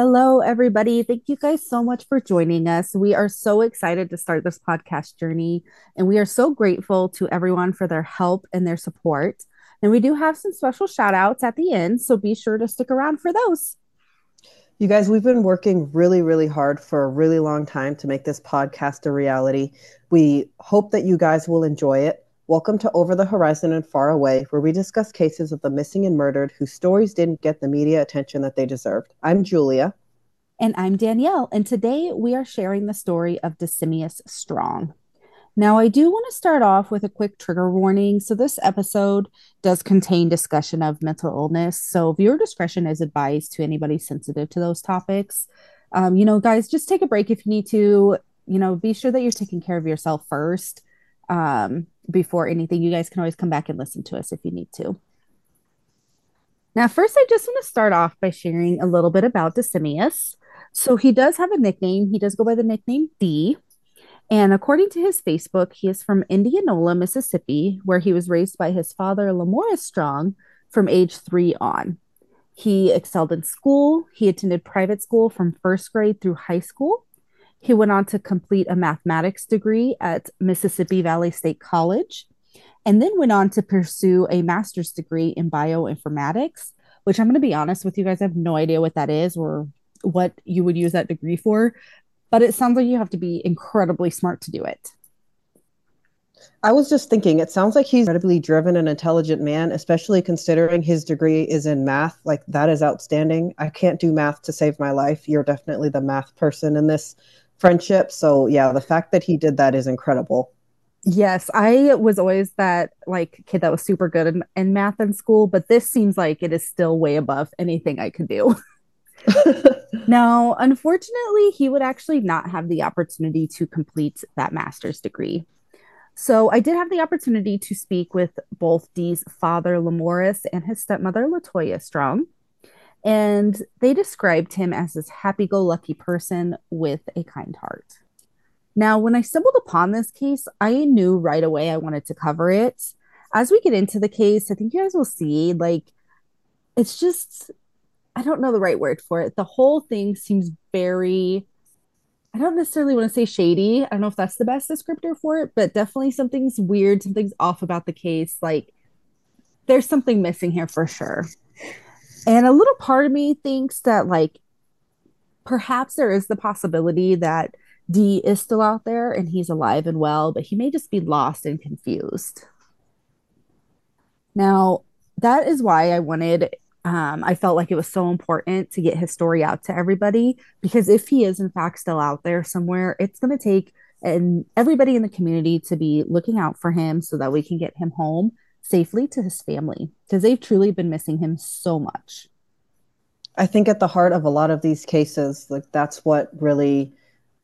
Hello, everybody. Thank you guys so much for joining us. We are so excited to start this podcast journey, and we are so grateful to everyone for their help and their support. And we do have some special shout outs at the end, so be sure to stick around for those. You guys, we've been working really, really hard for a really long time to make this podcast a reality. We hope that you guys will enjoy it. Welcome to Over the Horizon and Far Away, where we discuss cases of the missing and murdered whose stories didn't get the media attention that they deserved. I'm Julia. And I'm Danielle, and today we are sharing the story of Decemius Strong. Now, I do want to start off with a quick trigger warning. So, this episode does contain discussion of mental illness. So, viewer discretion is advised to anybody sensitive to those topics. Um, you know, guys, just take a break if you need to. You know, be sure that you're taking care of yourself first um, before anything. You guys can always come back and listen to us if you need to. Now, first, I just want to start off by sharing a little bit about Decemius. So, he does have a nickname. He does go by the nickname D. And according to his Facebook, he is from Indianola, Mississippi, where he was raised by his father, Lamorris Strong, from age three on. He excelled in school. He attended private school from first grade through high school. He went on to complete a mathematics degree at Mississippi Valley State College and then went on to pursue a master's degree in bioinformatics, which I'm going to be honest with you guys, I have no idea what that is or what you would use that degree for but it sounds like you have to be incredibly smart to do it. I was just thinking, it sounds like he's incredibly driven and intelligent man, especially considering his degree is in math. Like, that is outstanding. I can't do math to save my life. You're definitely the math person in this friendship. So, yeah, the fact that he did that is incredible. Yes, I was always that like kid that was super good in, in math in school, but this seems like it is still way above anything I could do. now, unfortunately, he would actually not have the opportunity to complete that master's degree. So I did have the opportunity to speak with both Dee's father, Lamorris, and his stepmother, Latoya Strong. And they described him as this happy go lucky person with a kind heart. Now, when I stumbled upon this case, I knew right away I wanted to cover it. As we get into the case, I think you guys will see like it's just I don't know the right word for it. The whole thing seems very I don't necessarily want to say shady. I don't know if that's the best descriptor for it, but definitely something's weird, something's off about the case. Like there's something missing here for sure. And a little part of me thinks that like perhaps there is the possibility that D is still out there and he's alive and well, but he may just be lost and confused. Now, that is why I wanted um, I felt like it was so important to get his story out to everybody because if he is in fact still out there somewhere, it's going to take and everybody in the community to be looking out for him so that we can get him home safely to his family because they've truly been missing him so much. I think at the heart of a lot of these cases, like that's what really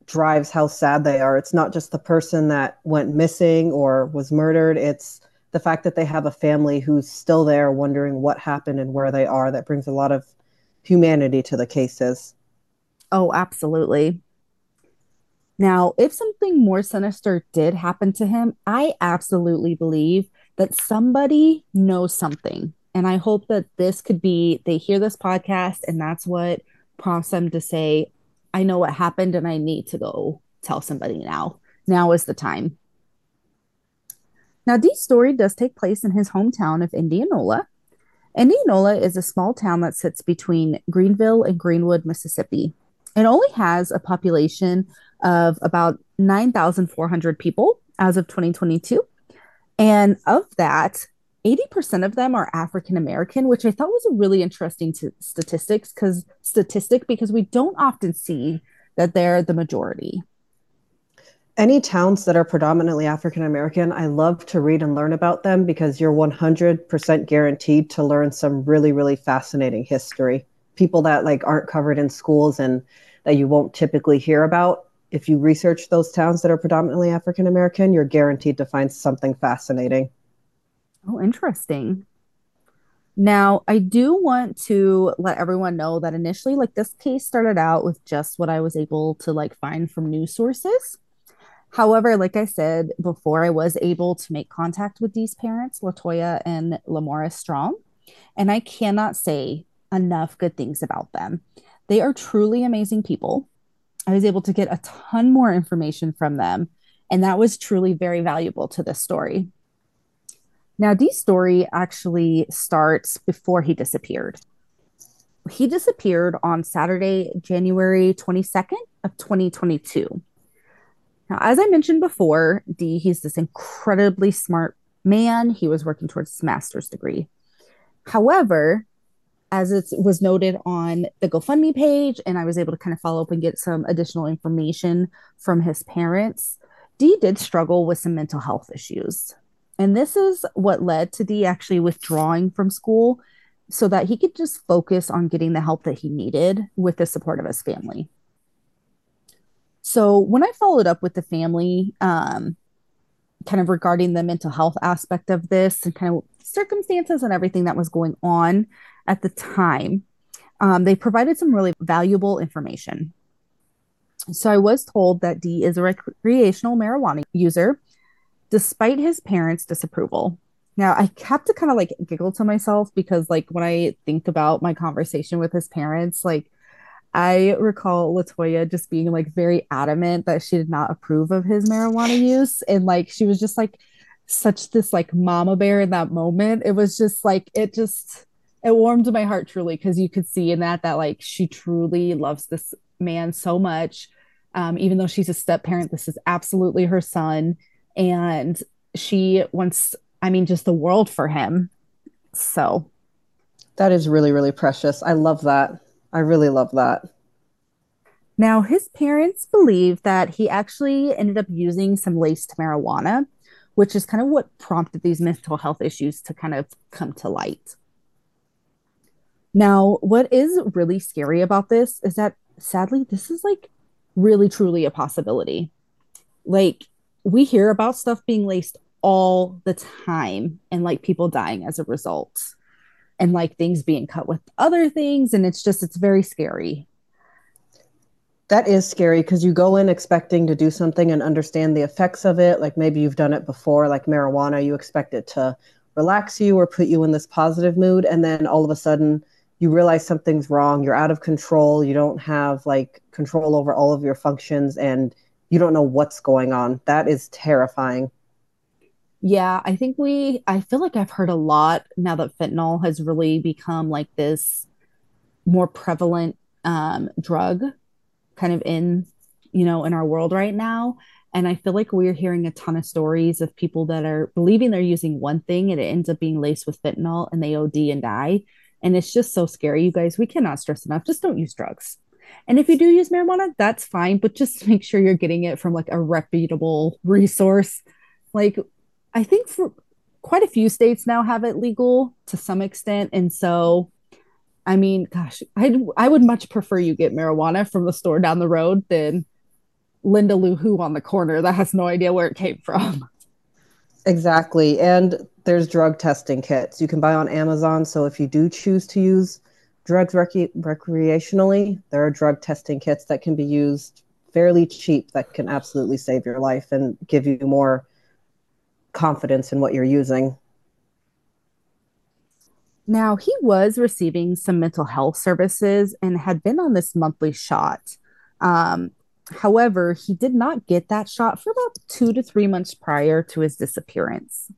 drives how sad they are. It's not just the person that went missing or was murdered, it's the fact that they have a family who's still there wondering what happened and where they are that brings a lot of humanity to the cases oh absolutely now if something more sinister did happen to him i absolutely believe that somebody knows something and i hope that this could be they hear this podcast and that's what prompts them to say i know what happened and i need to go tell somebody now now is the time now, Dee's story does take place in his hometown of Indianola. Indianola is a small town that sits between Greenville and Greenwood, Mississippi. It only has a population of about 9,400 people as of 2022. And of that, 80% of them are African American, which I thought was a really interesting t- statistics because statistic because we don't often see that they're the majority any towns that are predominantly African American, I love to read and learn about them because you're 100% guaranteed to learn some really, really fascinating history. people that like aren't covered in schools and that you won't typically hear about. If you research those towns that are predominantly African American, you're guaranteed to find something fascinating. Oh, interesting. Now, I do want to let everyone know that initially, like this case started out with just what I was able to like find from news sources. However, like I said before, I was able to make contact with these parents, Latoya and Lamorris Strong, and I cannot say enough good things about them. They are truly amazing people. I was able to get a ton more information from them, and that was truly very valuable to this story. Now, Dee's story actually starts before he disappeared. He disappeared on Saturday, January 22nd of 2022. Now, as I mentioned before, Dee, he's this incredibly smart man. He was working towards his master's degree. However, as it was noted on the GoFundMe page, and I was able to kind of follow up and get some additional information from his parents, Dee did struggle with some mental health issues. And this is what led to Dee actually withdrawing from school so that he could just focus on getting the help that he needed with the support of his family. So when I followed up with the family, um, kind of regarding the mental health aspect of this and kind of circumstances and everything that was going on at the time, um, they provided some really valuable information. So I was told that D is a recreational marijuana user despite his parents' disapproval. Now, I kept to kind of like giggle to myself because, like, when I think about my conversation with his parents, like, I recall Latoya just being like very adamant that she did not approve of his marijuana use. And like, she was just like such this like mama bear in that moment. It was just like, it just, it warmed my heart truly because you could see in that that like she truly loves this man so much. Um, even though she's a step parent, this is absolutely her son. And she wants i mean just the world for him. So. That is really really precious. I love that. I really love that. Now his parents believe that he actually ended up using some laced marijuana which is kind of what prompted these mental health issues to kind of come to light. Now what is really scary about this is that sadly this is like really truly a possibility. Like we hear about stuff being laced all the time and like people dying as a result and like things being cut with other things and it's just it's very scary that is scary because you go in expecting to do something and understand the effects of it like maybe you've done it before like marijuana you expect it to relax you or put you in this positive mood and then all of a sudden you realize something's wrong you're out of control you don't have like control over all of your functions and you don't know what's going on. That is terrifying. Yeah, I think we, I feel like I've heard a lot now that fentanyl has really become like this more prevalent um, drug kind of in, you know, in our world right now. And I feel like we're hearing a ton of stories of people that are believing they're using one thing and it ends up being laced with fentanyl and they OD and die. And it's just so scary, you guys. We cannot stress enough. Just don't use drugs. And if you do use marijuana, that's fine, but just make sure you're getting it from like a reputable resource. Like I think for quite a few states now have it legal to some extent. And so I mean, gosh, I I would much prefer you get marijuana from the store down the road than Linda Lou Who on the corner that has no idea where it came from. Exactly. And there's drug testing kits you can buy on Amazon. So if you do choose to use drugs rec- recreationally, there are drug testing kits that can be used fairly cheap that can absolutely save your life and give you more confidence in what you're using. Now, he was receiving some mental health services and had been on this monthly shot. Um, however, he did not get that shot for about two to three months prior to his disappearance.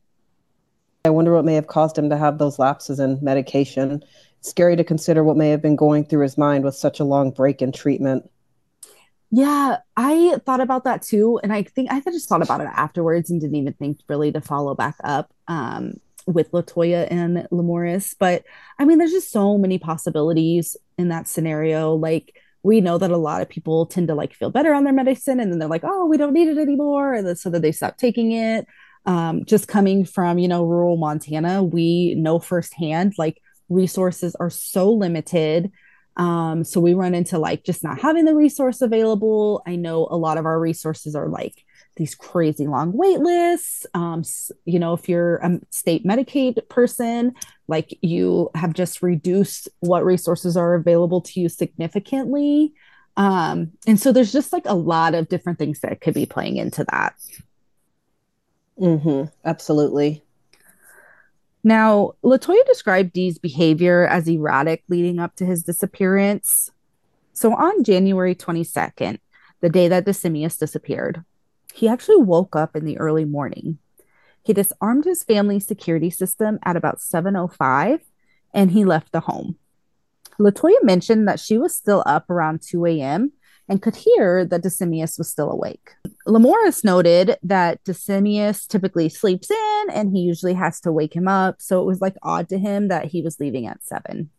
I wonder what may have caused him to have those lapses in medication scary to consider what may have been going through his mind with such a long break in treatment. Yeah, I thought about that too. And I think I just thought about it afterwards and didn't even think really to follow back up um, with Latoya and Lamorris. But I mean, there's just so many possibilities in that scenario. Like, we know that a lot of people tend to like feel better on their medicine and then they're like, oh, we don't need it anymore. And so that they stop taking it. Um, just coming from, you know, rural Montana, we know firsthand like resources are so limited. Um, so we run into like just not having the resource available. I know a lot of our resources are like these crazy long wait lists. Um, you know, if you're a state Medicaid person, like you have just reduced what resources are available to you significantly. Um, and so there's just like a lot of different things that could be playing into that. Mm-hmm. Absolutely. Now, Latoya described Dee's behavior as erratic leading up to his disappearance. So on January 22nd, the day that Decemius disappeared, he actually woke up in the early morning. He disarmed his family's security system at about 7:05 and he left the home. Latoya mentioned that she was still up around 2 a.m. and could hear that Decemius was still awake. Lamorris noted that Decemius typically sleeps in and he usually has to wake him up, so it was like odd to him that he was leaving at 7.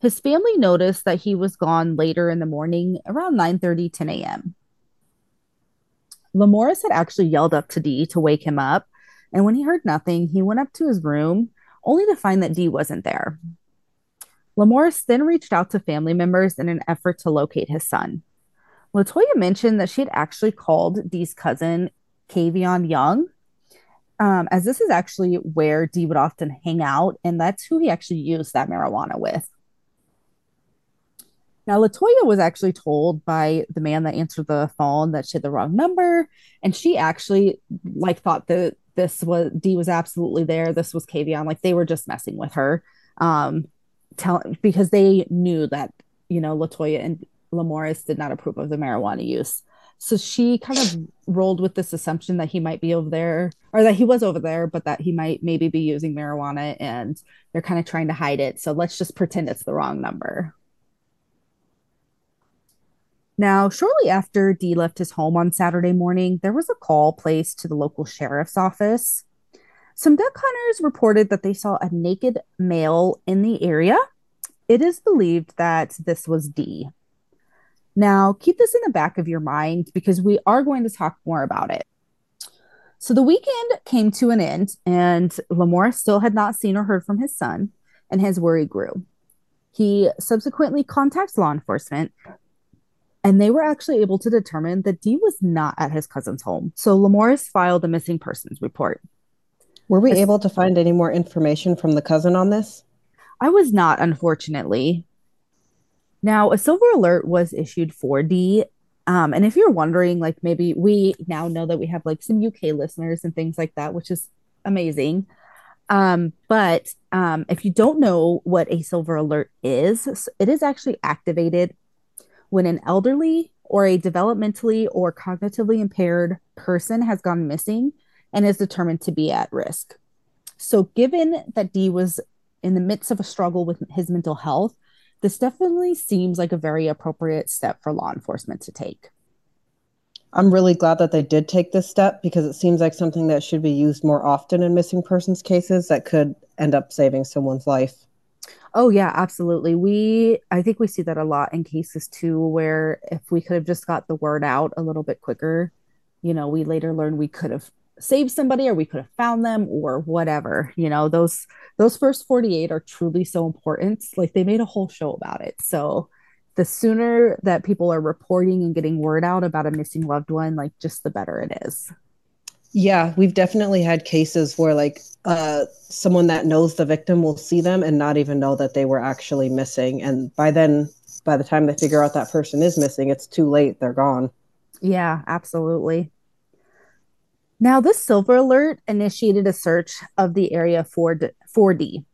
His family noticed that he was gone later in the morning, around 9:30, 10 a.m. Lamorris had actually yelled up to Dee to wake him up, and when he heard nothing, he went up to his room, only to find that Dee wasn't there. Lamorris then reached out to family members in an effort to locate his son. Latoya mentioned that she had actually called Dee's cousin, Kavion Young, um, as this is actually where Dee would often hang out, and that's who he actually used that marijuana with. Now, Latoya was actually told by the man that answered the phone that she had the wrong number, and she actually like thought that this was D was absolutely there. This was Kavion, like they were just messing with her. Um, tell because they knew that you know Latoya and Lamorris did not approve of the marijuana use. So she kind of rolled with this assumption that he might be over there or that he was over there, but that he might maybe be using marijuana and they're kind of trying to hide it. So let's just pretend it's the wrong number. Now, shortly after Dee left his home on Saturday morning, there was a call placed to the local sheriff's office some duck hunters reported that they saw a naked male in the area. It is believed that this was Dee. Now, keep this in the back of your mind because we are going to talk more about it. So the weekend came to an end, and Lamorris still had not seen or heard from his son, and his worry grew. He subsequently contacts law enforcement, and they were actually able to determine that Dee was not at his cousin's home. So Lamorris filed a missing persons report. Were we able to find any more information from the cousin on this? I was not, unfortunately. Now, a silver alert was issued for Dee. Um, and if you're wondering, like maybe we now know that we have like some UK listeners and things like that, which is amazing. Um, but um, if you don't know what a silver alert is, it is actually activated when an elderly or a developmentally or cognitively impaired person has gone missing and is determined to be at risk. So, given that Dee was in the midst of a struggle with his mental health, this definitely seems like a very appropriate step for law enforcement to take. I'm really glad that they did take this step because it seems like something that should be used more often in missing persons cases that could end up saving someone's life. Oh yeah, absolutely. We I think we see that a lot in cases too where if we could have just got the word out a little bit quicker, you know, we later learn we could have saved somebody or we could have found them or whatever you know those those first 48 are truly so important. Like they made a whole show about it. So the sooner that people are reporting and getting word out about a missing loved one like just the better it is yeah we've definitely had cases where like uh someone that knows the victim will see them and not even know that they were actually missing and by then by the time they figure out that person is missing it's too late they're gone yeah absolutely now, this silver alert initiated a search of the area for, D- for Dee,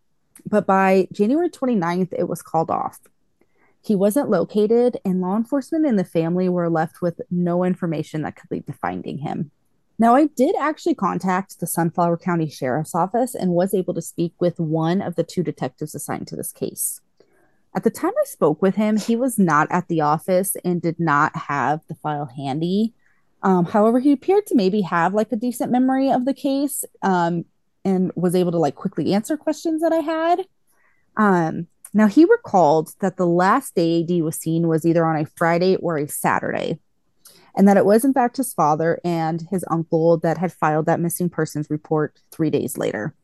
but by January 29th, it was called off. He wasn't located, and law enforcement and the family were left with no information that could lead to finding him. Now, I did actually contact the Sunflower County Sheriff's Office and was able to speak with one of the two detectives assigned to this case. At the time I spoke with him, he was not at the office and did not have the file handy. Um, however, he appeared to maybe have like a decent memory of the case um, and was able to like quickly answer questions that I had. Um, now, he recalled that the last day Dee was seen was either on a Friday or a Saturday, and that it was, in fact, his father and his uncle that had filed that missing persons report three days later.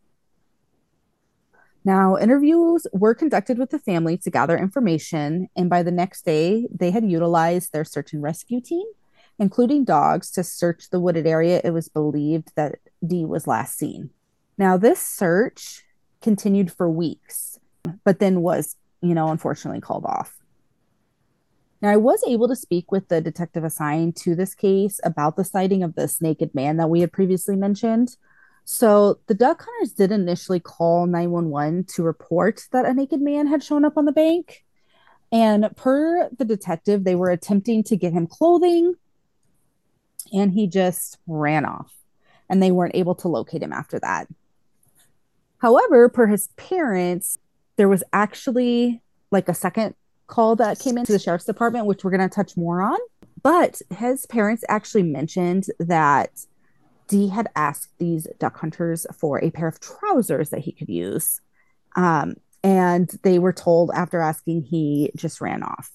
Now, interviews were conducted with the family to gather information, and by the next day, they had utilized their search and rescue team, including dogs, to search the wooded area it was believed that Dee was last seen. Now, this search continued for weeks, but then was, you know, unfortunately called off. Now, I was able to speak with the detective assigned to this case about the sighting of this naked man that we had previously mentioned. So, the duck hunters did initially call 911 to report that a naked man had shown up on the bank. And per the detective, they were attempting to get him clothing and he just ran off. And they weren't able to locate him after that. However, per his parents, there was actually like a second call that came into the sheriff's department, which we're going to touch more on. But his parents actually mentioned that Dee had asked these duck hunters for a pair of trousers that he could use. Um, and they were told after asking, he just ran off.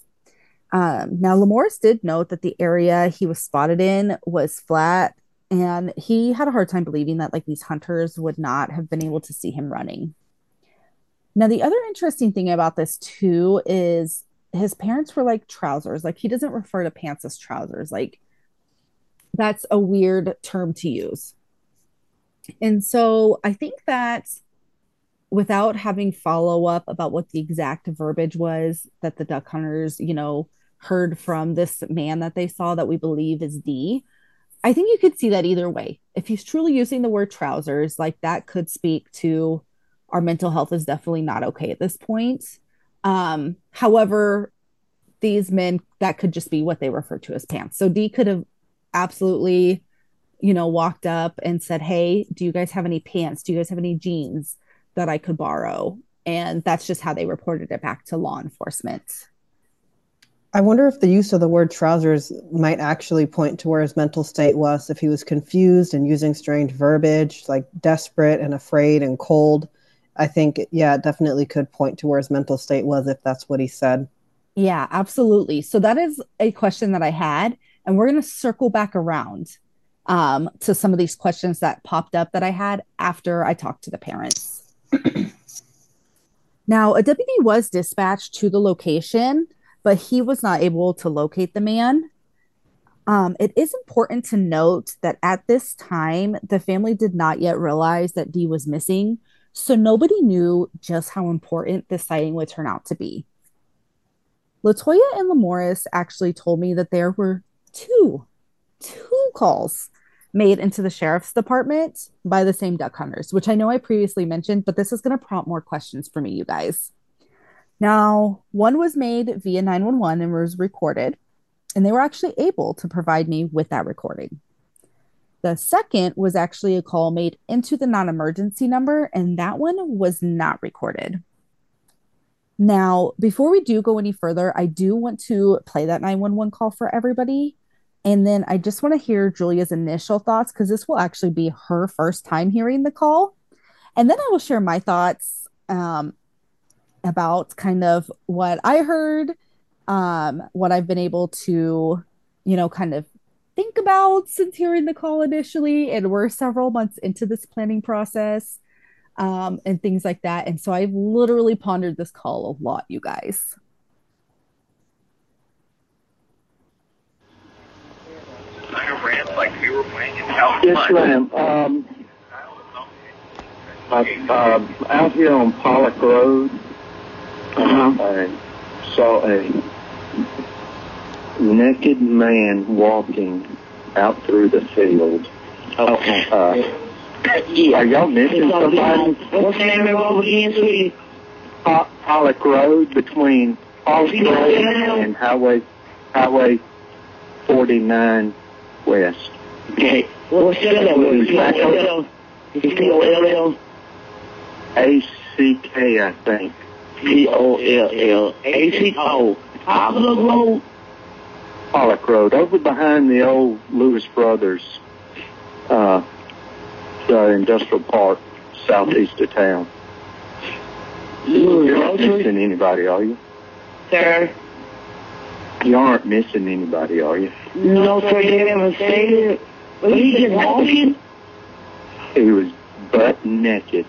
Um, now, Lamorris did note that the area he was spotted in was flat, and he had a hard time believing that like these hunters would not have been able to see him running. Now, the other interesting thing about this too is his parents were like trousers. Like he doesn't refer to pants as trousers. Like that's a weird term to use. And so I think that without having follow up about what the exact verbiage was that the duck hunters, you know, heard from this man that they saw that we believe is Dee, I think you could see that either way. If he's truly using the word trousers, like that could speak to our mental health is definitely not okay at this point. Um, however, these men, that could just be what they refer to as pants. So Dee could have absolutely, you know, walked up and said, Hey, do you guys have any pants? Do you guys have any jeans that I could borrow? And that's just how they reported it back to law enforcement. I wonder if the use of the word trousers might actually point to where his mental state was, if he was confused and using strange verbiage like desperate and afraid and cold. I think, yeah, it definitely could point to where his mental state was if that's what he said. Yeah, absolutely. So that is a question that I had, and we're going to circle back around um, to some of these questions that popped up that I had after I talked to the parents. now, a deputy was dispatched to the location, but he was not able to locate the man. Um, it is important to note that at this time, the family did not yet realize that Dee was missing. So nobody knew just how important this sighting would turn out to be. Latoya and Lamorris actually told me that there were two, two calls made into the sheriff's department by the same duck hunters, which I know I previously mentioned, but this is going to prompt more questions for me, you guys. Now, one was made via 911 and was recorded, and they were actually able to provide me with that recording. The second was actually a call made into the non emergency number, and that one was not recorded. Now, before we do go any further, I do want to play that 911 call for everybody. And then I just want to hear Julia's initial thoughts because this will actually be her first time hearing the call. And then I will share my thoughts um, about kind of what I heard, um, what I've been able to, you know, kind of think about since hearing the call initially. And we're several months into this planning process um, and things like that. And so I've literally pondered this call a lot, you guys. Like we were playing in Yes, ma'am. Um, I, uh, out here on Pollock Road, uh-huh. I saw a naked man walking out through the field. Okay. Uh, yeah. Are y'all missing somebody? What's the name of the road again, sweetie? Po- Pollock Road between Pollock Road and Highway Highway 49 West. Okay. What's the other one? P-O-L-L? ACK, think. P-O-L-L. A-C-O. Poplar Road? Pollock Road, over behind the old Lewis Brothers uh, the industrial park southeast of town. You're not missing anybody, are you? Sir? You aren't missing anybody, are you? No, sir, you haven't said it. Well, he just walking? He was butt naked.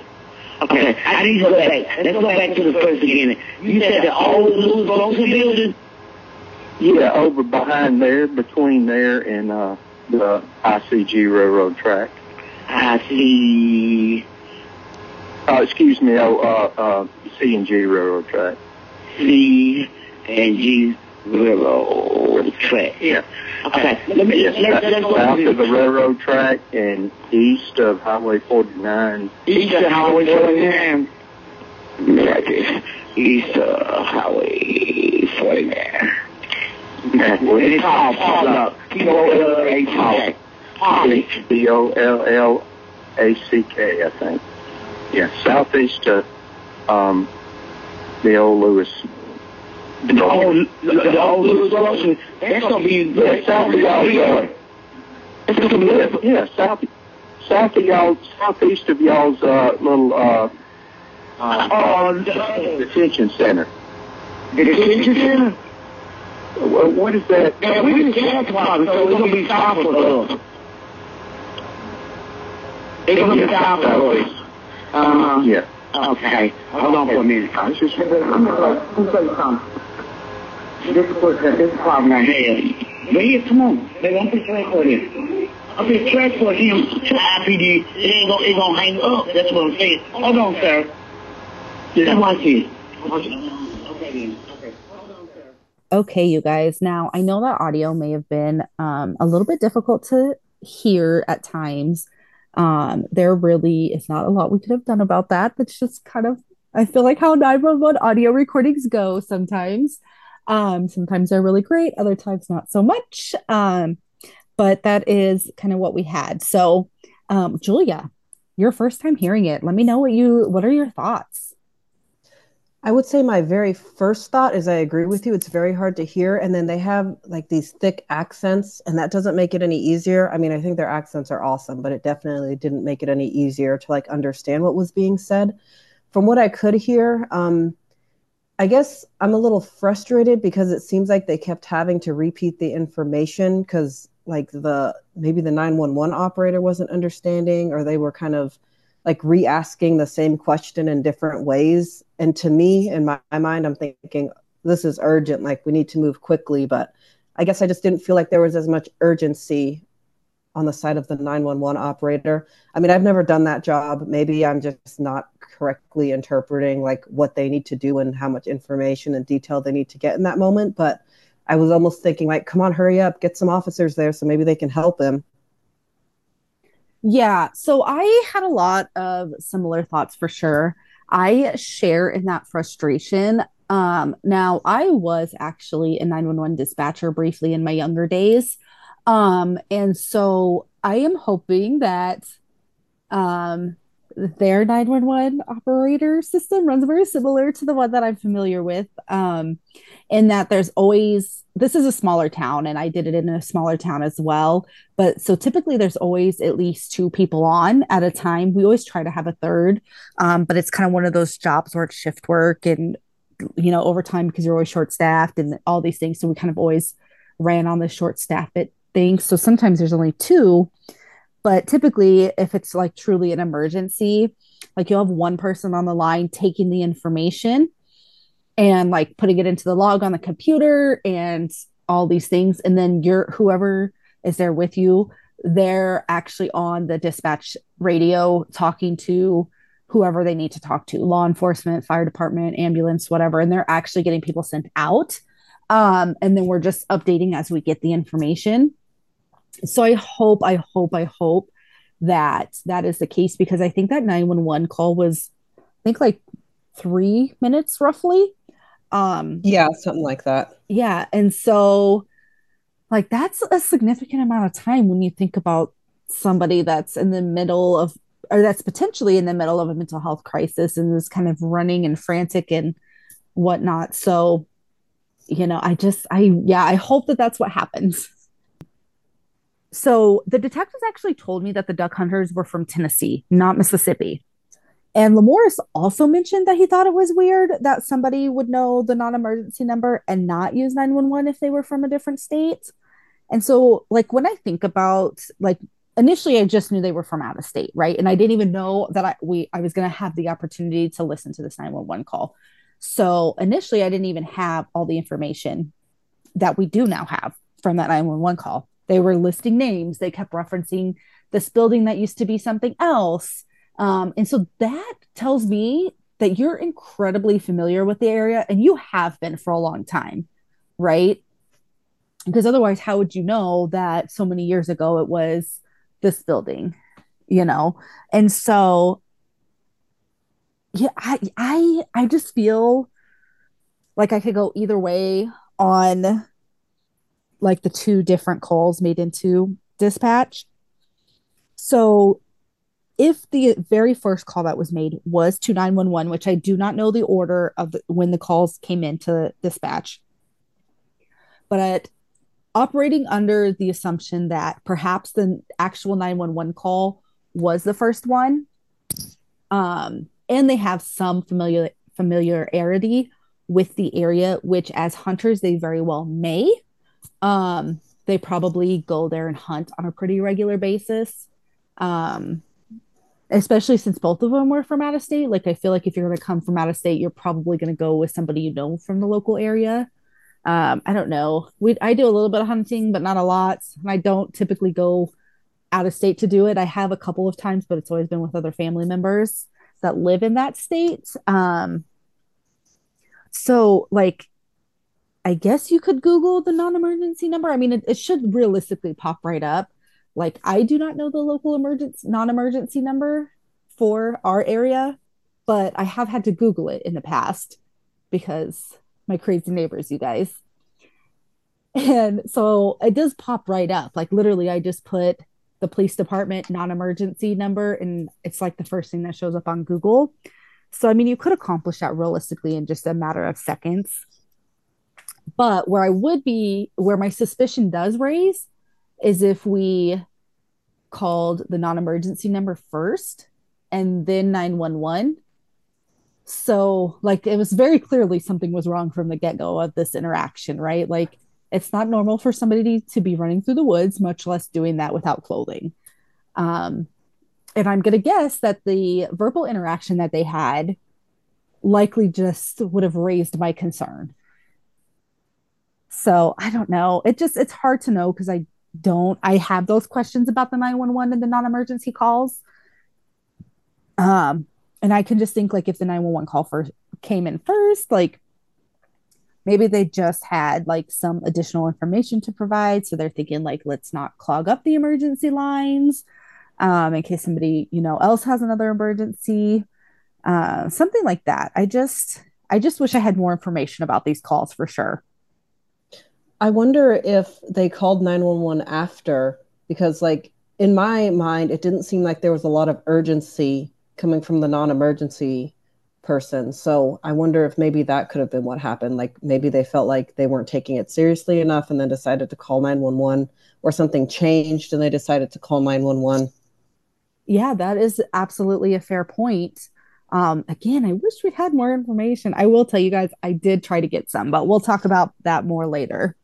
Okay, I I need to go back. Let's go back to the first beginning. You said the old Louis Grocery building? Yeah, over behind there, between there and uh, the ICG railroad track. I see. Uh, excuse me, oh, uh, uh, C and G railroad track. C and G railroad track. Yeah. Okay. Let me Yes, let's, let's go south of the railroad track and east of Highway 49. East of Highway 49. Right. East of Highway 49. Okay. It's all popped up. P-O-L-A-T-K. Polly. B O L L A C K, I think. Yeah, southeast of um, the old Lewis. The old, the old Louis Grocery. That's gonna be Yeah, south of y'all. Yeah, It's gonna be yeah, south, south of y'all, southeast of y'all's uh, little uh, uh, the detention center. the detention center? Wha- What is that? Yeah, we the gas department, so it's gonna be south of us. It's gonna be south of us. Uh-huh. Yeah. Okay. Hold on for a minute. I was just Let me tell you something. This is this problem I have. But here, come on. Baby, I'm just transport him. I'm just transport him to IPD. It ain't gonna, it gonna hang up. That's what I'm saying. Hold on, sir. Just watch this. Okay, then. Okay. Hold on, sir. Okay, you guys. Now, I know that audio may have been um, a little bit difficult to hear at times. Um, there really is not a lot we could have done about that. That's just kind of, I feel like how 911 audio recordings go sometimes. Um, sometimes they're really great, other times not so much. Um, but that is kind of what we had. So, um, Julia, your first time hearing it, let me know what you, what are your thoughts? I would say my very first thought is I agree with you. It's very hard to hear. And then they have like these thick accents, and that doesn't make it any easier. I mean, I think their accents are awesome, but it definitely didn't make it any easier to like understand what was being said. From what I could hear, um, I guess I'm a little frustrated because it seems like they kept having to repeat the information because like the maybe the 911 operator wasn't understanding or they were kind of like re-asking the same question in different ways and to me in my, my mind i'm thinking this is urgent like we need to move quickly but i guess i just didn't feel like there was as much urgency on the side of the 911 operator. I mean i've never done that job. Maybe i'm just not correctly interpreting like what they need to do and how much information and detail they need to get in that moment but i was almost thinking like come on hurry up get some officers there so maybe they can help him Yeah, so I had a lot of similar thoughts for sure. I share in that frustration. Um, now, I was actually a 911 dispatcher briefly in my younger days. Um, and so I am hoping that um, their 911 operator system runs very similar to the one that I'm familiar with. Um, in that there's always, this is a smaller town, and I did it in a smaller town as well. But so typically there's always at least two people on at a time. We always try to have a third, um, but it's kind of one of those jobs where it's shift work and, you know, overtime because you're always short staffed and all these things. So we kind of always ran on the short staff it thing. So sometimes there's only two, but typically if it's like truly an emergency, like you'll have one person on the line taking the information and like putting it into the log on the computer and all these things. And then you're whoever is there with you, they're actually on the dispatch radio talking to whoever they need to talk to law enforcement, fire department, ambulance, whatever. And they're actually getting people sent out. Um, and then we're just updating as we get the information. So I hope, I hope, I hope that that is the case because I think that 911 call was, I think like three minutes roughly. Um, yeah something like that yeah. And so, like, that's a significant amount of time when you think about somebody that's in the middle of, or that's potentially in the middle of a mental health crisis and is kind of running and frantic and whatnot. So, you know, I just, I, yeah, I hope that that's what happens. So the detectives actually told me that the duck hunters were from Tennessee, not Mississippi. And Lamorris also mentioned that he thought it was weird that somebody would know the non emergency number and not use 911 if they were from a different state. And so, like, when I think about like initially I just knew they were from out of state, right? And I didn't even know that I we I was going to have the opportunity to listen to this 911 call. So initially I didn't even have all the information that we do now have from that 911 call. They were listing names, they kept referencing this building that used to be something else. Um, and so that tells me that you're incredibly familiar with the area and you have been for a long time, right? Because otherwise, how would you know that so many years ago it was this building, you know? And so, yeah, I, I, I just feel like I could go either way on like the two different calls made into dispatch. So if the very first call that was made was to 911, which I do not know the order of the, when the calls came into dispatch, but operating under the assumption that perhaps the actual 911 call was the first one, um, and they have some familiar familiarity with the area, which as hunters they very well may. Um, they probably go there and hunt on a pretty regular basis um, especially since both of them were from out of state. Like, I feel like if you're going to come from out of state, you're probably going to go with somebody you know from the local area. Um, I don't know. We I do a little bit of hunting, but not a lot. And I don't typically go out of state to do it. I have a couple of times, but it's always been with other family members that live in that state. Um, so like I guess you could Google the non-emergency number. I mean, it, it should realistically pop right up. Like I do not know the local emergency non-emergency number for our area, but I have had to Google it in the past because my crazy neighbors, you guys. And so it does pop right up. Like literally, I just put the police department non-emergency number, and it's like the first thing that shows up on Google. So I mean, you could accomplish that realistically in just a matter of seconds. But where I would be, where my suspicion does raise, is if we called the non-emergency number first and then 911 so like it was very clearly something was wrong from the get-go of this interaction right? Like it's not normal for somebody to be running through the woods much less doing that without clothing. Um and i'm going to guess that the verbal interaction that they had likely just would have raised my concern so i don't know it just it's hard to know because i don't I have those questions about the 911 and the non-emergency calls. Um and I can just think like if the 911 call first came in first, like maybe they just had like some additional information to provide so they're thinking like let's not clog up the emergency lines um in case somebody, you know, else has another emergency. Uh something like that. I just I just wish I had more information about these calls for sure. I wonder if they called 911 after because like in my mind it didn't seem like there was a lot of urgency coming from the non-emergency person. So I wonder if maybe that could have been what happened. Like maybe they felt like they weren't taking it seriously enough and then decided to call 911 or something changed and they decided to call 911. Yeah, that is absolutely a fair point. Um, again, I wish we had more information. I will tell you guys, I did try to get some, but we'll talk about that more later.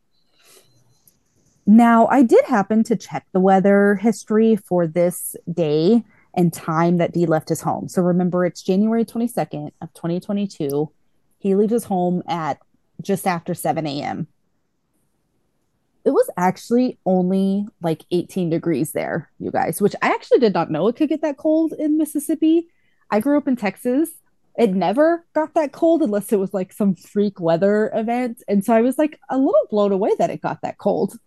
Now, I did happen to check the weather history for this day and time that Dee left his home. So remember, it's January 22nd of 2022. He leaves his home at just after 7 a.m. It was actually only like 18 degrees there, you guys, which I actually did not know it could get that cold in Mississippi. I grew up in Texas. It never got that cold unless it was like some freak weather event. And so I was like a little blown away that it got that cold.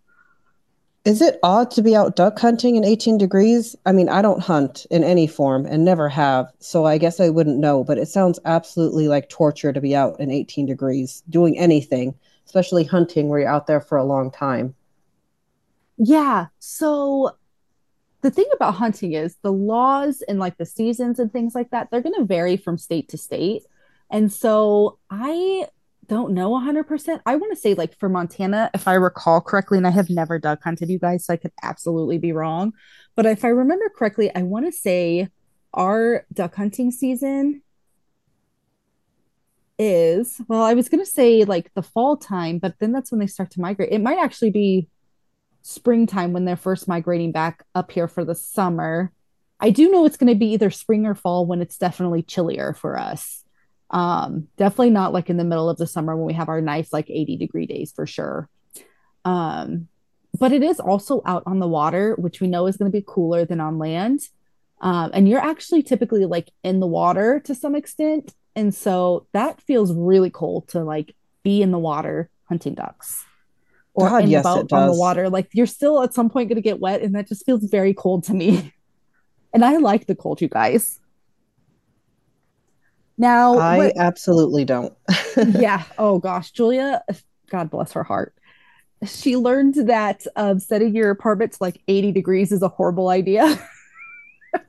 Is it odd to be out duck hunting in 18 degrees? I mean, I don't hunt in any form and never have, so I guess I wouldn't know, but it sounds absolutely like torture to be out in 18 degrees doing anything, especially hunting where you're out there for a long time. Yeah. So the thing about hunting is the laws and like the seasons and things like that, they're going to vary from state to state. And so I don't know 100%. I want to say, like, for Montana, if I recall correctly, and I have never duck hunted you guys, so I could absolutely be wrong. But if I remember correctly, I want to say our duck hunting season is, well, I was going to say like the fall time, but then that's when they start to migrate. It might actually be springtime when they're first migrating back up here for the summer. I do know it's going to be either spring or fall when it's definitely chillier for us. Um, definitely not like in the middle of the summer when we have our nice like 80 degree days for sure. Um, but it is also out on the water, which we know is going to be cooler than on land. Um, and you're actually typically like in the water to some extent. And so that feels really cold to like be in the water hunting ducks or God, in yes, the boat on the water. Like you're still at some point going to get wet, and that just feels very cold to me. And I like the cold, you guys. Now, I what- absolutely don't. yeah. Oh gosh, Julia, God bless her heart. She learned that um, setting your apartment to like 80 degrees is a horrible idea. but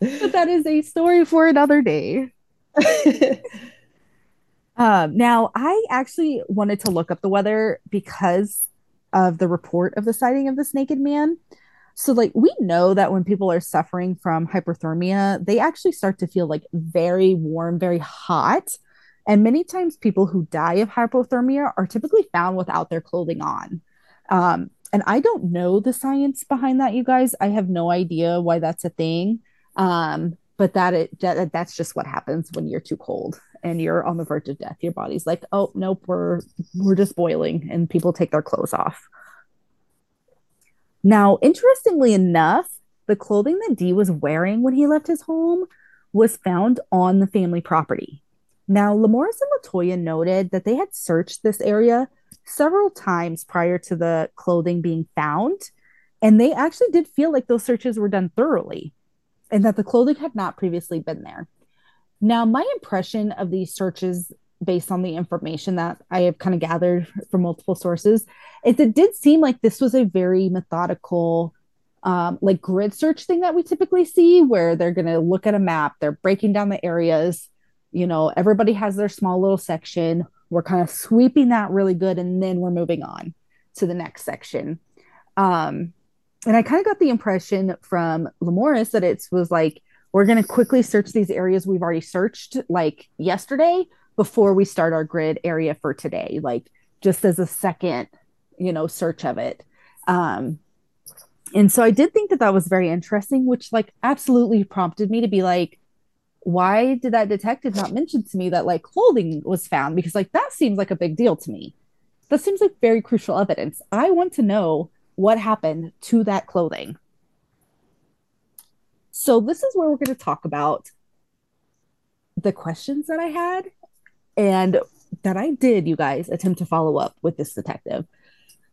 that is a story for another day. Um, now, I actually wanted to look up the weather because of the report of the sighting of this naked man. So, like, we know that when people are suffering from hyperthermia, they actually start to feel like very warm, very hot. And many times, people who die of hypothermia are typically found without their clothing on. Um, and I don't know the science behind that, you guys. I have no idea why that's a thing. Um, but that, it, that that's just what happens when you're too cold and you're on the verge of death. Your body's like, oh nope, we're we're just boiling, and people take their clothes off. Now, interestingly enough, the clothing that Dee was wearing when he left his home was found on the family property. Now, Lamorris and Latoya noted that they had searched this area several times prior to the clothing being found, and they actually did feel like those searches were done thoroughly and that the clothing had not previously been there. Now, my impression of these searches, based on the information that I have kind of gathered from multiple sources, is it did seem like this was a very methodical, um, like grid search thing that we typically see, where they're going to look at a map, they're breaking down the areas. You know, everybody has their small little section. We're kind of sweeping that really good, and then we're moving on to the next section. Um, and I kind of got the impression from Lamorris that it was like, we're going to quickly search these areas we've already searched like yesterday before we start our grid area for today like just as a second you know search of it. Um and so i did think that that was very interesting which like absolutely prompted me to be like why did that detective not mention to me that like clothing was found? Because like that seems like a big deal to me. That seems like very crucial evidence. I want to know what happened to that clothing. So this is where we're going to talk about the questions that I had and that I did, you guys, attempt to follow up with this detective.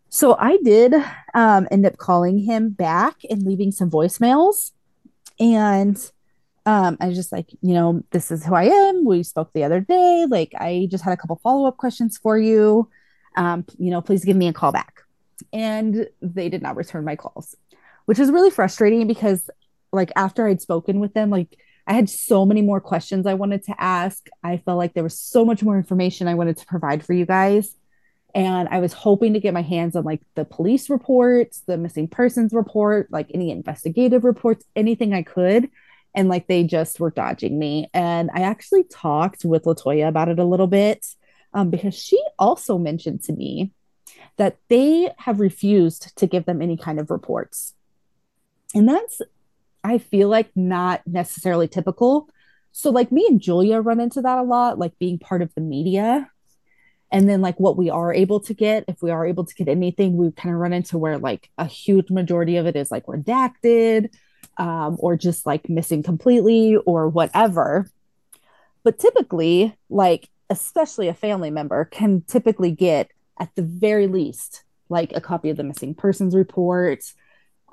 So I did um, end up calling him back and leaving some voicemails. And um, I was just like, you know, this is who I am. We spoke the other day. Like, I just had a couple follow up questions for you. Um, you know, please give me a call back. And they did not return my calls, which is really frustrating because like after I'd spoken with them, like I had so many more questions I wanted to ask. I felt like there was so much more information I wanted to provide for you guys. And I was hoping to get my hands on like the police reports, the missing persons report, like any investigative reports, anything I could. And like they just were dodging me. And I actually talked with Latoya about it a little bit um, because she also mentioned to me that they have refused to give them any kind of reports. And that's I feel like not necessarily typical. So like me and Julia run into that a lot, like being part of the media. And then like what we are able to get, if we are able to get anything, we kind of run into where like a huge majority of it is like redacted um, or just like missing completely or whatever. But typically, like especially a family member can typically get at the very least like a copy of the missing persons report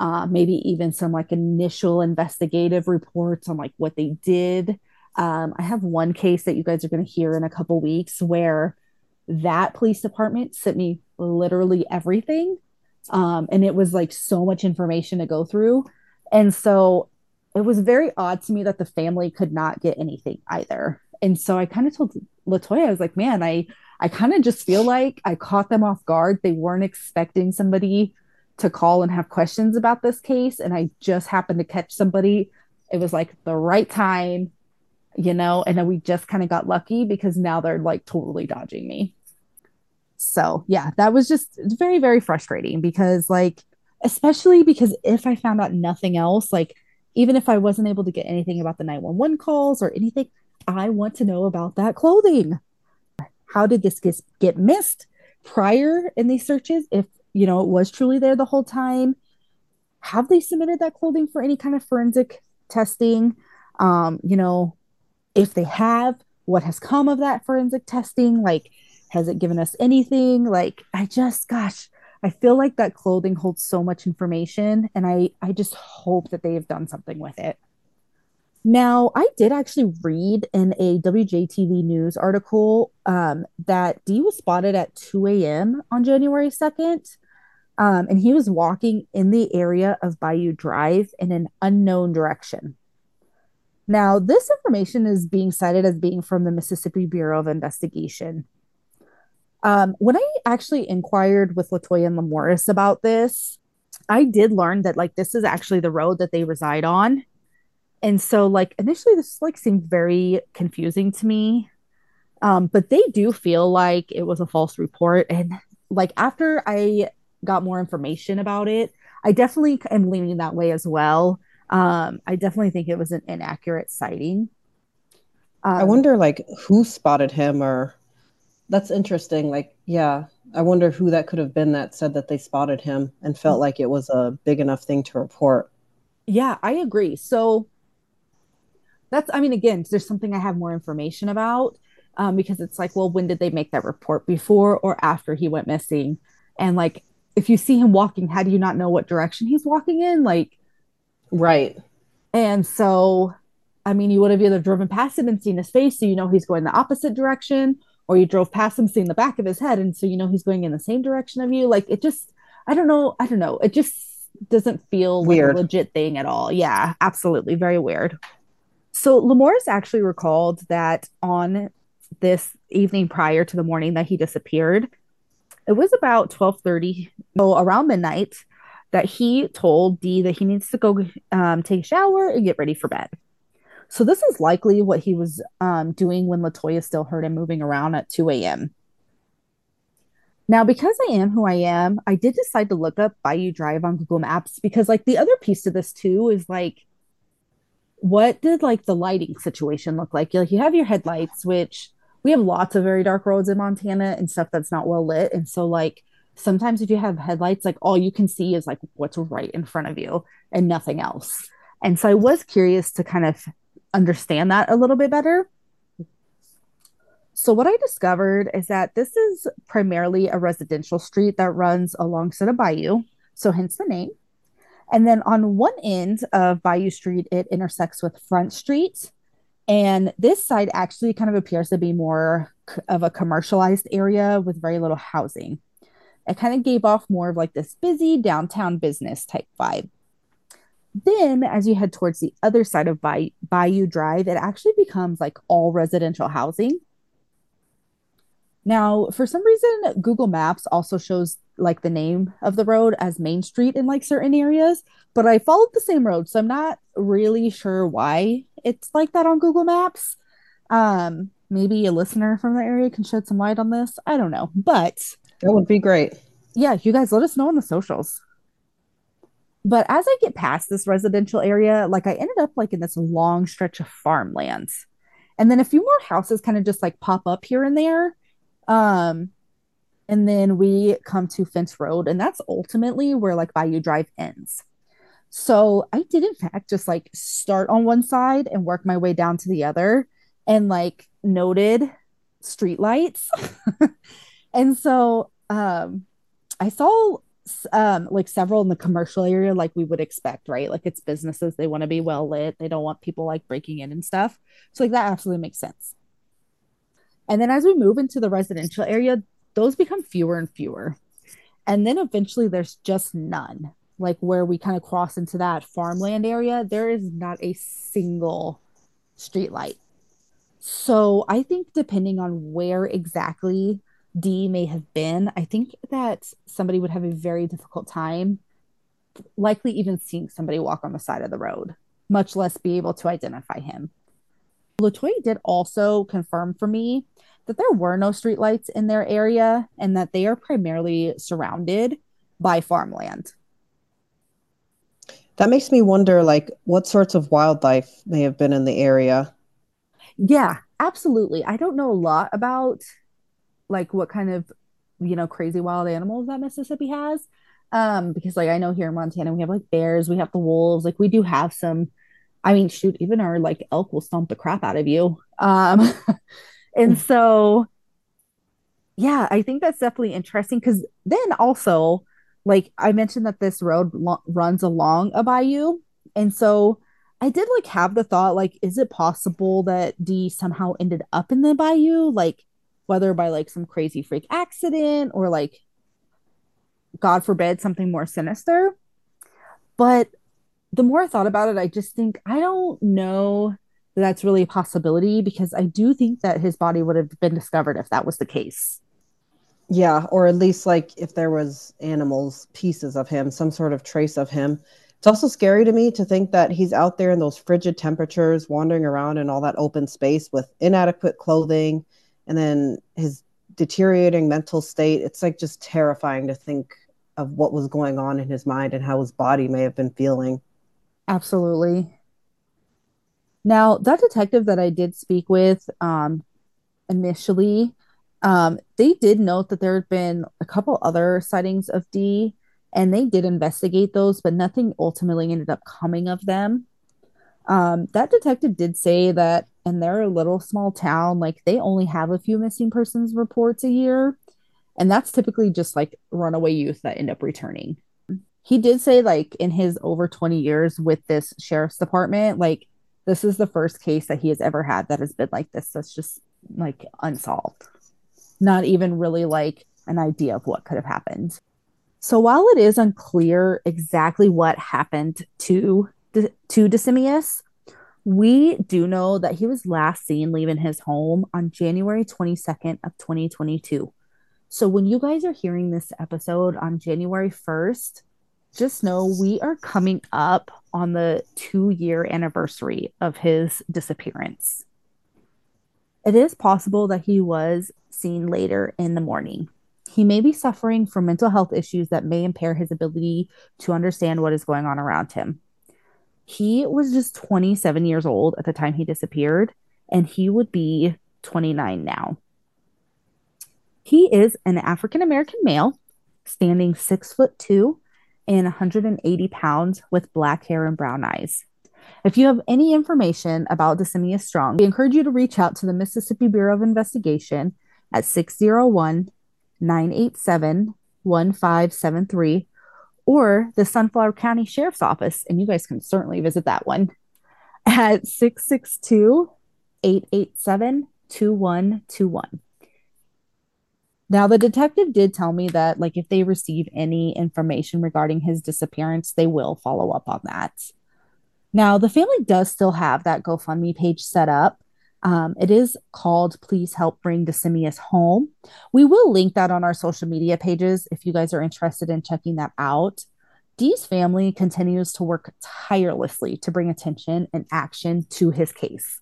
uh, maybe even some like initial investigative reports on like what they did. Um, I have one case that you guys are going to hear in a couple weeks where that police department sent me literally everything. Um, and it was like so much information to go through. And so it was very odd to me that the family could not get anything either. And so I kind of told Latoya, I was like, man, I, I kind of just feel like I caught them off guard. They weren't expecting somebody to call and have questions about this case and i just happened to catch somebody it was like the right time you know and then we just kind of got lucky because now they're like totally dodging me So, yeah, that was just very, very frustrating because, like, especially because if I found out nothing else, like, even if I wasn't able to get anything about the 911 calls or anything, I want to know about that clothing. How did this get, missed prior in these searches? If, you know, it was truly there the whole time, have they submitted that clothing for any kind of forensic testing? Um, you know, if they have, what has come of that forensic testing? Like, has it given us anything? Like, I just, gosh, I feel like that clothing holds so much information, and I, I just hope that they have done something with it. Now, I did actually read in a WJTV news article um, that Dee was spotted at 2 a.m. on January 2nd. Um, and he was walking in the area of Bayou Drive in an unknown direction. Now, this information is being cited as being from the Mississippi Bureau of Investigation. Um, when I actually inquired with Latoya and Lamorris about this, I did learn that like this is actually the road that they reside on. And so like initially this like seemed very confusing to me. Um, but they do feel like it was a false report. And like after I got more information about it, I definitely am leaning that way as well. Um, I definitely think it was an inaccurate sighting. Um, I wonder, like, who spotted him, or that's interesting. Like, yeah, I wonder who that could have been that said that they spotted him and felt like it was a big enough thing to report. Yeah, I agree. So that's, I mean, again, there's something I have more information about um, because it's like, well, when did they make that report before or after he went missing? And like, if you see him walking, how do you not know what direction he's walking in? Like, right. And so, I mean, you would have either driven past him and seen his face, so you know he's going the opposite direction, or you drove past him, seeing the back of his head, and so you know he's going in the same direction of you. Like, it just, I don't know, I don't know. It just doesn't feel weird. like a legit thing at all. Yeah, absolutely. Very weird. So Lamorris actually recalled that on this evening prior to the morning that he disappeared, it was about 12:30, so around midnight, that he told Dee that he needs to go um, take a shower and get ready for bed. So this is likely what he was um, doing when Latoya still heard him moving around at 2 a.m. Now, because I am who I am, I did decide to look up Bayou Drive on Google Maps because, like, the other piece to this too is like, what did like the lighting situation look like? Like, you have your headlights, which we have lots of very dark roads in Montana and stuff that's not well lit. And so like sometimes if you have headlights, like all you can see is like what's right in front of you and nothing else. And so I was curious to kind of understand that a little bit better. So what I discovered is that this is primarily a residential street that runs alongside a bayou, so hence the name. And then on one end of Bayou Street, it intersects with Front Street, and this side actually kind of appears to be more of a commercialized area with very little housing. It kind of gave off more of like this busy downtown business type vibe. Then, as you head towards the other side of Bay- Bayou Drive, it actually becomes like all residential housing. Now, for some reason, Google Maps also shows like the name of the road as Main Street in like certain areas, but I followed the same road, so I'm not really sure why it's like that on Google Maps. Um, maybe a listener from the area can shed some light on this. I don't know, but that would be great. Yeah, you guys let us know on the socials. But as I get past this residential area, like I ended up like in this long stretch of farmlands. And then a few more houses kind of just like pop up here and there. Um, and then we come to Fence Road, and that's ultimately where like Bayou Drive ends. So I did, in fact, just like start on one side and work my way down to the other and like noted streetlights. and so um, I saw um, like several in the commercial area, like we would expect, right? Like it's businesses, they want to be well lit, they don't want people like breaking in and stuff. So, like, that absolutely makes sense. And then as we move into the residential area, those become fewer and fewer. And then eventually there's just none like where we kind of cross into that farmland area, there is not a single street light. So I think depending on where exactly Dee may have been, I think that somebody would have a very difficult time, likely even seeing somebody walk on the side of the road, much less be able to identify him. Latoya did also confirm for me that there were no streetlights in their area and that they are primarily surrounded by farmland. That makes me wonder like what sorts of wildlife may have been in the area. Yeah, absolutely. I don't know a lot about like what kind of, you know, crazy wild animals that Mississippi has. Um, because like I know here in Montana we have like bears, we have the wolves, like we do have some I mean, shoot, even our like elk will stomp the crap out of you. Um, and hmm. so, yeah, I think that's definitely interesting because then also, like I mentioned that this road lo- runs along a bayou, and so I did like have the thought, like, is it possible that Dee somehow ended up in the bayou, like whether by like some crazy freak accident or like, God forbid, something more sinister. But the more I thought about it, I just think I don't know that's really a possibility because I do think that his body would have been discovered if that was the case. Yeah, or at least like if there was animals, pieces of him, some sort of trace of him. It's also scary to me to think that he's out there in those frigid temperatures, wandering around in all that open space with inadequate clothing and then his deteriorating mental state. It's like just terrifying to think of what was going on in his mind and how his body may have been feeling. Absolutely. Now, that detective that I did speak with um, initially, um, they did note that there had been a couple other sightings of Dee, and they did investigate those, but nothing ultimately ended up coming of them. Um, that detective did say that in their little small town, like they only have a few missing persons reports a year, and that's typically just like runaway youth that end up returning he did say like in his over 20 years with this sheriff's department like this is the first case that he has ever had that has been like this that's just like unsolved not even really like an idea of what could have happened so while it is unclear exactly what happened to to Decemius, we do know that he was last seen leaving his home on January 22nd of 2022. So when you guys are hearing this episode on January 1st, just know we are coming up on the two year anniversary of his disappearance. It is possible that he was seen later in the morning. He may be suffering from mental health issues that may impair his ability to understand what is going on around him. He was just 27 years old at the time he disappeared, and he would be 29 now. He is an African American male, standing six foot two and 180 pounds with black hair and brown eyes. If you have any information about Decemius Strong, we encourage you to reach out to the Mississippi Bureau of Investigation at 601 987 1573 or the Sunflower County Sheriff's Office, and you guys can certainly visit that one at 662 887 2121. Now, the detective did tell me that, like, if they receive any information regarding his disappearance, they will follow up on that. Now, the family does still have that GoFundMe page set up. Um, it is called Please Help Bring Decemius Home. We will link that on our social media pages if you guys are interested in checking that out. Dee's family continues to work tirelessly to bring attention and action to his case.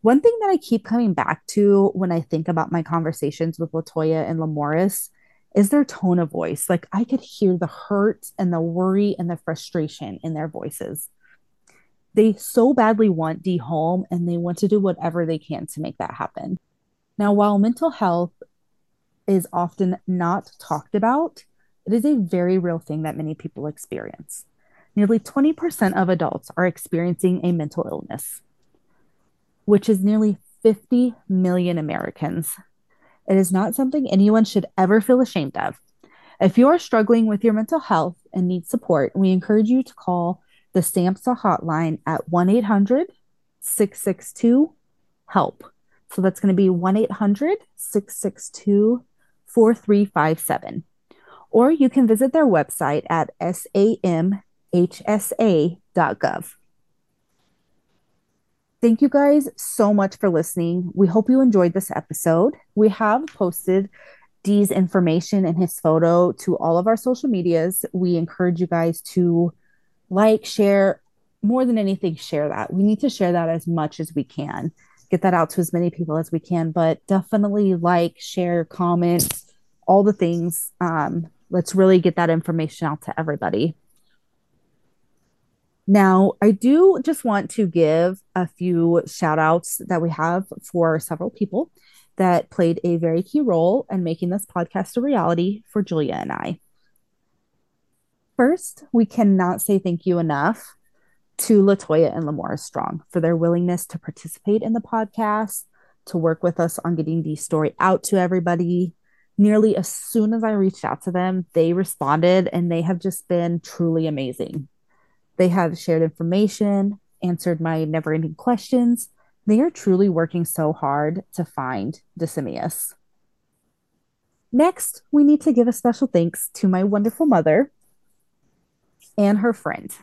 One thing that I keep coming back to when I think about my conversations with Latoya and Lamorris is their tone of voice. Like I could hear the hurt and the worry and the frustration in their voices. They so badly want Dee home and they want to do whatever they can to make that happen. Now, while mental health is often not talked about, it is a very real thing that many people experience. Nearly 20% of adults are experiencing a mental illness which is nearly 50 million Americans. It is not something anyone should ever feel ashamed of. If you are struggling with your mental health and need support, we encourage you to call the SAMHSA hotline at 1 800 662 HELP. So that's going to be 1 800 662 4357. Or you can visit their website at samhsa.gov. Thank you guys so much for listening. We hope you enjoyed this episode. We have posted Dee's information and his photo to all of our social medias. We encourage you guys to like, share, more than anything, share that. We need to share that as much as we can. get that out to as many people as we can. But definitely like, share, comment, all the things. Um, let's really get that information out to everybody. Now, I do just want to give a few shout outs that we have for several people that played a very key role in making this podcast a reality for Julia and I. First, we cannot say thank you enough to Latoya and Lamorris Strong for their willingness to participate in the podcast, to work with us on getting the story out to everybody. Nearly as soon as I reached out to them, they responded and they have just been truly amazing. They have shared information, answered my never ending questions. They are truly working so hard to find Decemius. Next, we need to give a special thanks to my wonderful mother and her friend.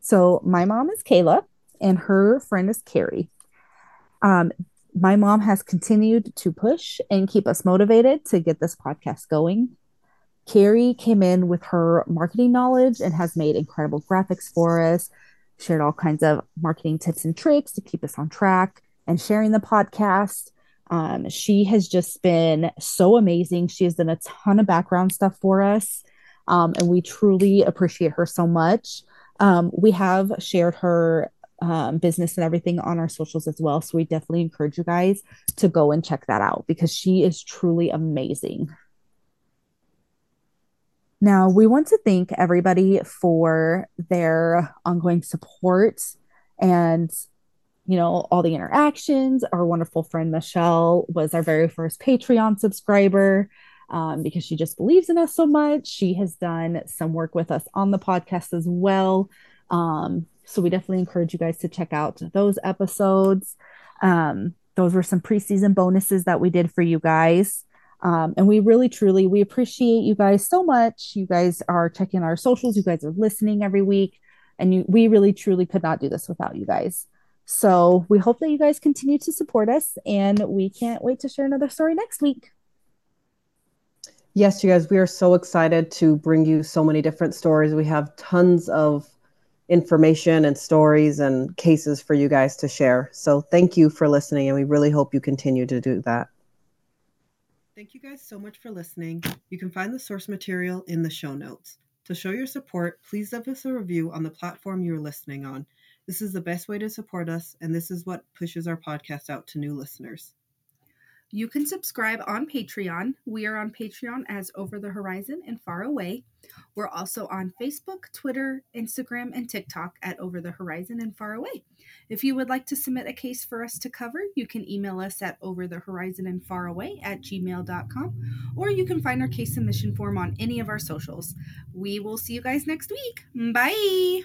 So, my mom is Kayla, and her friend is Carrie. Um, my mom has continued to push and keep us motivated to get this podcast going. Carrie came in with her marketing knowledge and has made incredible graphics for us, shared all kinds of marketing tips and tricks to keep us on track and sharing the podcast. Um, she has just been so amazing. She has done a ton of background stuff for us, um, and we truly appreciate her so much. Um, we have shared her um, business and everything on our socials as well. So we definitely encourage you guys to go and check that out because she is truly amazing. Now, we want to thank everybody for their ongoing support and, you know, all the interactions. Our wonderful friend Michelle was our very first Patreon subscriber um, because she just believes in us so much. She has done some work with us on the podcast as well. Um, so we definitely encourage you guys to check out those episodes. Um, those were some preseason bonuses that we did for you guys. Um, and we really, truly, we appreciate you guys so much. You guys are checking our socials. You guys are listening every week, and you, we really, truly could not do this without you guys. So we hope that you guys continue to support us, and we can't wait to share another story next week. Yes, you guys, we are so excited to bring you so many different stories. We have tons of information and stories and cases for you guys to share. So thank you for listening, and we really hope you continue to do that. Thank you guys so much for listening. You can find the source material in the show notes. To show your support, please leave us a review on the platform you are listening on. This is the best way to support us, and this is what pushes our podcast out to new listeners. You can subscribe on Patreon. We are on Patreon as Over the Horizon and Far Away. We're also on Facebook, Twitter, Instagram, and TikTok at Over the Horizon and Far Away. If you would like to submit a case for us to cover, you can email us at Over the Horizon and Far Away at gmail.com, or you can find our case submission form on any of our socials. We will see you guys next week. Bye.